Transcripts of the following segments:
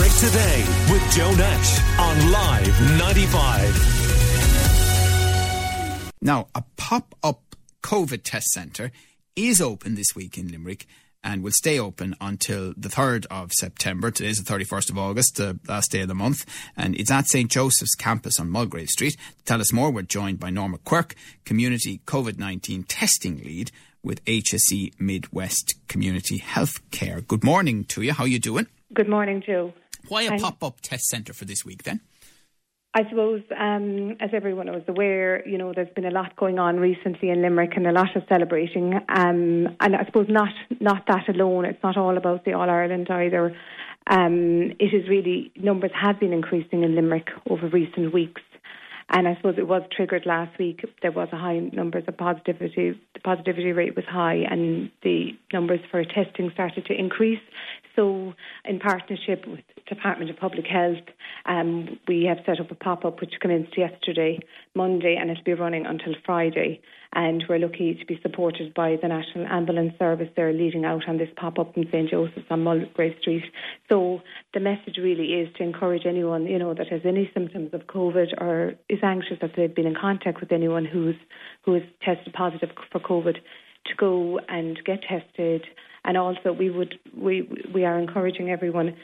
Limerick Today with Joe Nash on Live 95. Now, a pop up COVID test centre is open this week in Limerick and will stay open until the 3rd of September. Today is the 31st of August, the last day of the month, and it's at St. Joseph's campus on Mulgrave Street. To tell us more, we're joined by Norma Quirk, Community COVID 19 Testing Lead with HSE Midwest Community Healthcare. Good morning to you. How are you doing? Good morning, Joe. Why a pop up test centre for this week then? I suppose, um, as everyone was aware, you know, there's been a lot going on recently in Limerick and a lot of celebrating. Um, and I suppose not not that alone. It's not all about the All Ireland either. Um, it is really numbers have been increasing in Limerick over recent weeks. And I suppose it was triggered last week. There was a high numbers of positivity. The positivity rate was high, and the numbers for testing started to increase. So, in partnership with Department of Public Health, um, we have set up a pop up which commenced yesterday, Monday, and it'll be running until Friday. And we're lucky to be supported by the National Ambulance Service. They're leading out on this pop up in St Joseph's on Mulgrave Street. So the message really is to encourage anyone, you know, that has any symptoms of COVID or is anxious that they've been in contact with anyone who's has tested positive for COVID to go and get tested and also, we would we we are encouraging everyone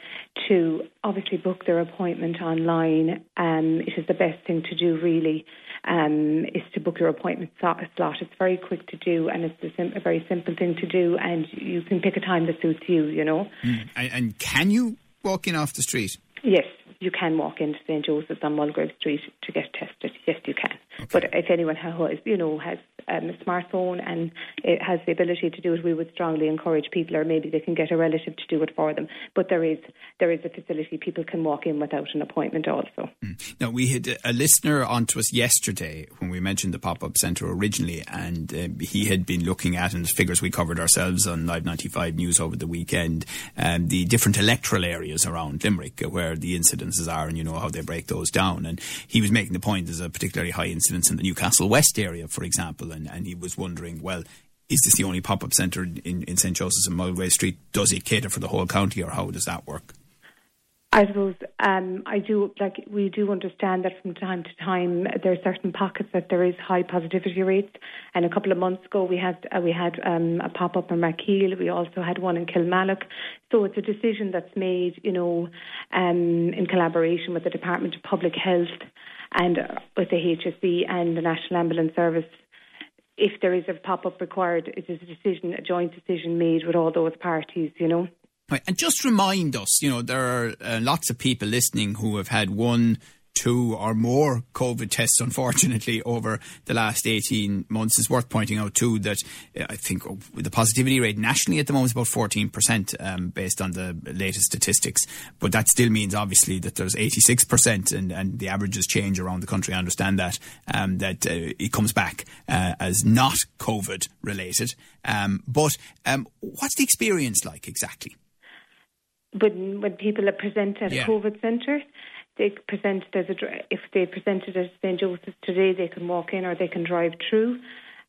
to obviously book their appointment online. Um, it is the best thing to do, really, um, is to book your appointment slot. It's very quick to do, and it's a, sim- a, very simple thing to do, and you can pick a time that suits you. You know. Mm. And, and can you walk in off the street? Yes, you can walk into St Joseph's on Mulgrave Street to get tested. Yes, you can. Okay. But if anyone has, you know, has um, a smartphone and it has the ability to do it, we would strongly encourage people, or maybe they can get a relative to do it for them. But there is there is a facility people can walk in without an appointment also. Mm. Now we had a listener on to us yesterday when we mentioned the pop up centre originally, and uh, he had been looking at and the figures we covered ourselves on Live ninety five News over the weekend, um, the different electoral areas around Limerick uh, where the incidences are, and you know how they break those down. And he was making the point there's a particularly high incidence in the Newcastle West area, for example, and, and he was wondering, well, is this the only pop up centre in, in St Joseph's and Mulgrave Street? Does it cater for the whole county, or how does that work? I suppose um, I do like we do understand that from time to time there are certain pockets that there is high positivity rates. And a couple of months ago we had uh, we had um, a pop up in Rathkeale. We also had one in Kilmallock. So it's a decision that's made, you know, um, in collaboration with the Department of Public Health and uh, with the HSE and the National Ambulance Service if there is a pop up required, it is a decision, a joint decision made with all those parties, you know. Right. And just remind us, you know, there are uh, lots of people listening who have had one, two or more COVID tests, unfortunately, over the last 18 months. It's worth pointing out, too, that uh, I think the positivity rate nationally at the moment is about 14% um, based on the latest statistics. But that still means, obviously, that there's 86% and, and the averages change around the country. I understand that, um, that uh, it comes back uh, as not COVID related. Um, but um, what's the experience like exactly? When, when people are present at yeah. COVID centre, they present as a if they presented at St Joseph's today, they can walk in or they can drive through.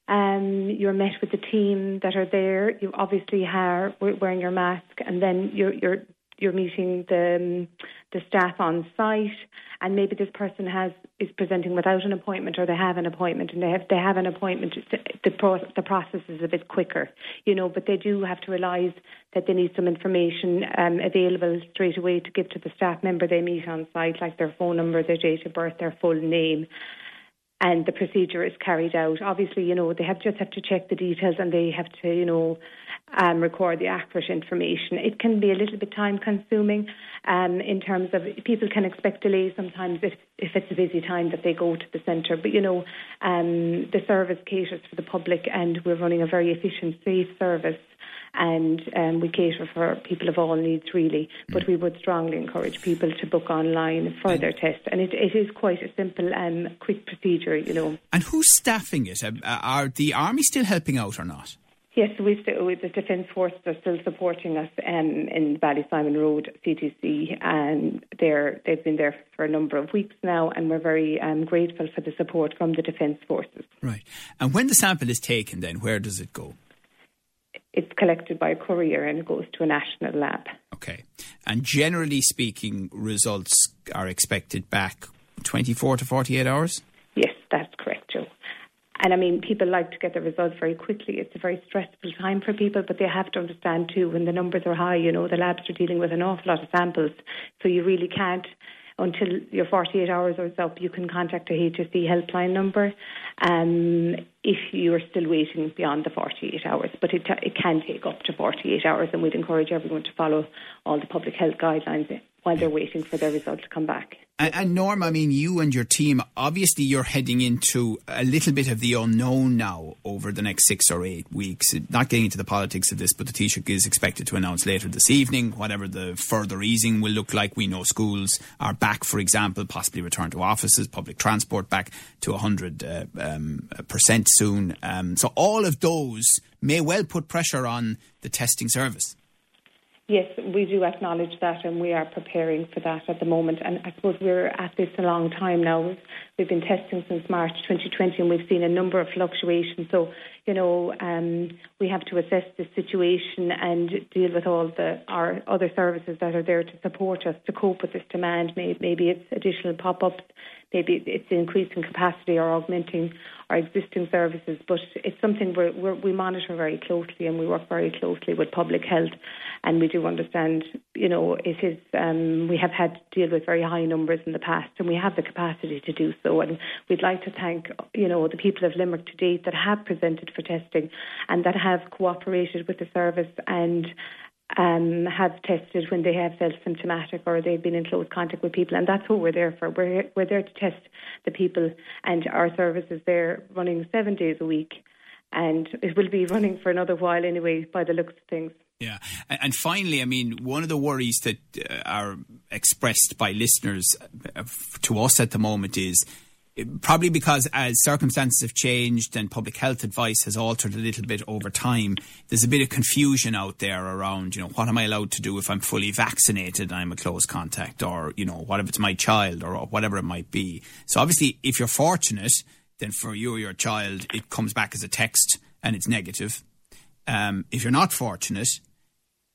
Um, you're met with the team that are there. You obviously are wearing your mask, and then you're you're you're meeting the um, the staff on site, and maybe this person has is presenting without an appointment, or they have an appointment, and they have they have an appointment. The pro, the process is a bit quicker, you know, but they do have to realise that they need some information um, available straight away to give to the staff member they meet on site, like their phone number, their date of birth, their full name and the procedure is carried out. Obviously, you know, they have just have to check the details and they have to, you know, um, record the accurate information. It can be a little bit time consuming um, in terms of people can expect delays sometimes if, if it's a busy time that they go to the centre. But you know, um, the service caters for the public and we're running a very efficient, safe service and um, we cater for people of all needs really. But we would strongly encourage people to book online for their test, and it, it is quite a simple and um, quick procedure, you know. And who's staffing it? Uh, are the army still helping out or not? Yes, we still, the Defence Forces are still supporting us um, in Ballysimon Road CTC, and they're, they've been there for a number of weeks now, and we're very um, grateful for the support from the Defence Forces. Right. And when the sample is taken, then where does it go? It's collected by a courier and it goes to a national lab. Okay. And generally speaking, results are expected back 24 to 48 hours? Yes, that's correct, Joe. And I mean, people like to get the results very quickly. It's a very stressful time for people, but they have to understand too when the numbers are high, you know, the labs are dealing with an awful lot of samples. So you really can't until your 48 hours is up, you can contact a HSE helpline number um, if you are still waiting beyond the 48 hours. But it, it can take up to 48 hours, and we'd encourage everyone to follow all the public health guidelines while they're waiting for their result to come back. And, and, Norm, I mean, you and your team, obviously you're heading into a little bit of the unknown now over the next six or eight weeks. Not getting into the politics of this, but the Taoiseach is expected to announce later this evening whatever the further easing will look like. We know schools are back, for example, possibly return to offices, public transport back to 100 uh, um, percent soon. Um, so all of those may well put pressure on the testing service. Yes, we do acknowledge that, and we are preparing for that at the moment. And I suppose we're at this a long time now. We've been testing since March 2020, and we've seen a number of fluctuations. So, you know, um, we have to assess the situation and deal with all the our other services that are there to support us to cope with this demand. Maybe it's additional pop-ups maybe it's increasing capacity or augmenting our existing services, but it's something we're, we're, we monitor very closely and we work very closely with public health, and we do understand, you know, it is um, we have had to deal with very high numbers in the past, and we have the capacity to do so, and we'd like to thank, you know, the people of Limerick to date that have presented for testing and that have cooperated with the service and um, have tested when they have felt symptomatic or they've been in close contact with people, and that's what we're there for. We're we're there to test the people, and our service is there running seven days a week, and it will be running for another while anyway, by the looks of things. Yeah, and finally, I mean, one of the worries that uh, are expressed by listeners uh, to us at the moment is probably because as circumstances have changed and public health advice has altered a little bit over time, there's a bit of confusion out there around, you know, what am I allowed to do if I'm fully vaccinated and I'm a close contact, or, you know, what if it's my child, or whatever it might be. So obviously, if you're fortunate, then for you or your child, it comes back as a text and it's negative. Um, if you're not fortunate,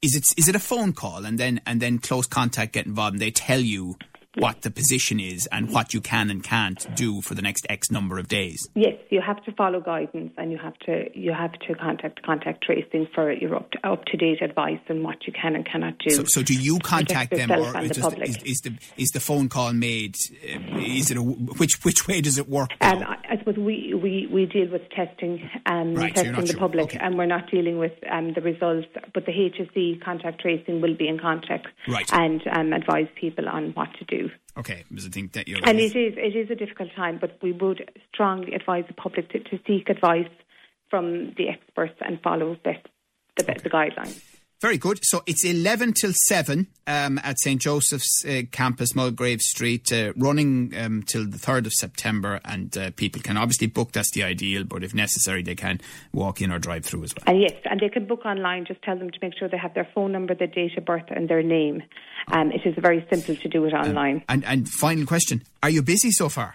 is it is it a phone call and then and then close contact get involved and they tell you what the position is and what you can and can't do for the next X number of days. Yes, you have to follow guidance and you have to you have to contact contact tracing for your up to, up to date advice on what you can and cannot do. So, so do you contact them, or is the, is, is, the is the phone call made? Uh, is it a, which which way does it work? Um, I, I, suppose we, we, we deal with testing um, right, testing so the sure. public, okay. and we're not dealing with um, the results. But the HSE contact tracing will be in contact right. and um, advise people on what to do. Okay, because I think that you and it is it is a difficult time, but we would strongly advise the public to, to seek advice from the experts and follow the, the, okay. the guidelines. Very good. So it's 11 till 7 um, at St. Joseph's uh, campus, Mulgrave Street, uh, running um, till the 3rd of September. And uh, people can obviously book, that's the ideal, but if necessary, they can walk in or drive through as well. And yes, and they can book online. Just tell them to make sure they have their phone number, their date of birth, and their name. Um, it is very simple to do it online. and, and final question Are you busy so far?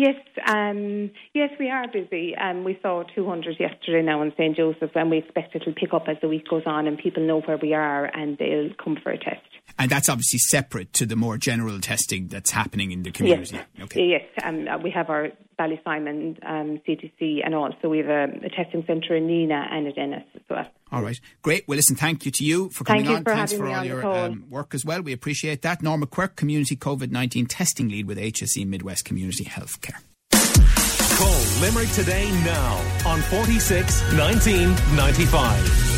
Yes, um, yes, we are busy. Um, we saw 200 yesterday now in St Joseph's, and we expect it'll pick up as the week goes on, and people know where we are, and they'll come for a test. And that's obviously separate to the more general testing that's happening in the community. Yes, okay. yes. Um, uh, we have our Ballysimon um, CTC and also we have a, a testing centre in Nenagh and at Ennis as well. All right, great. Well, listen, thank you to you for coming thank you on. For Thanks for all your um, work as well. We appreciate that. Norma Quirk, Community COVID 19 Testing Lead with HSE Midwest Community Healthcare. Call Limerick today now on 46 1995.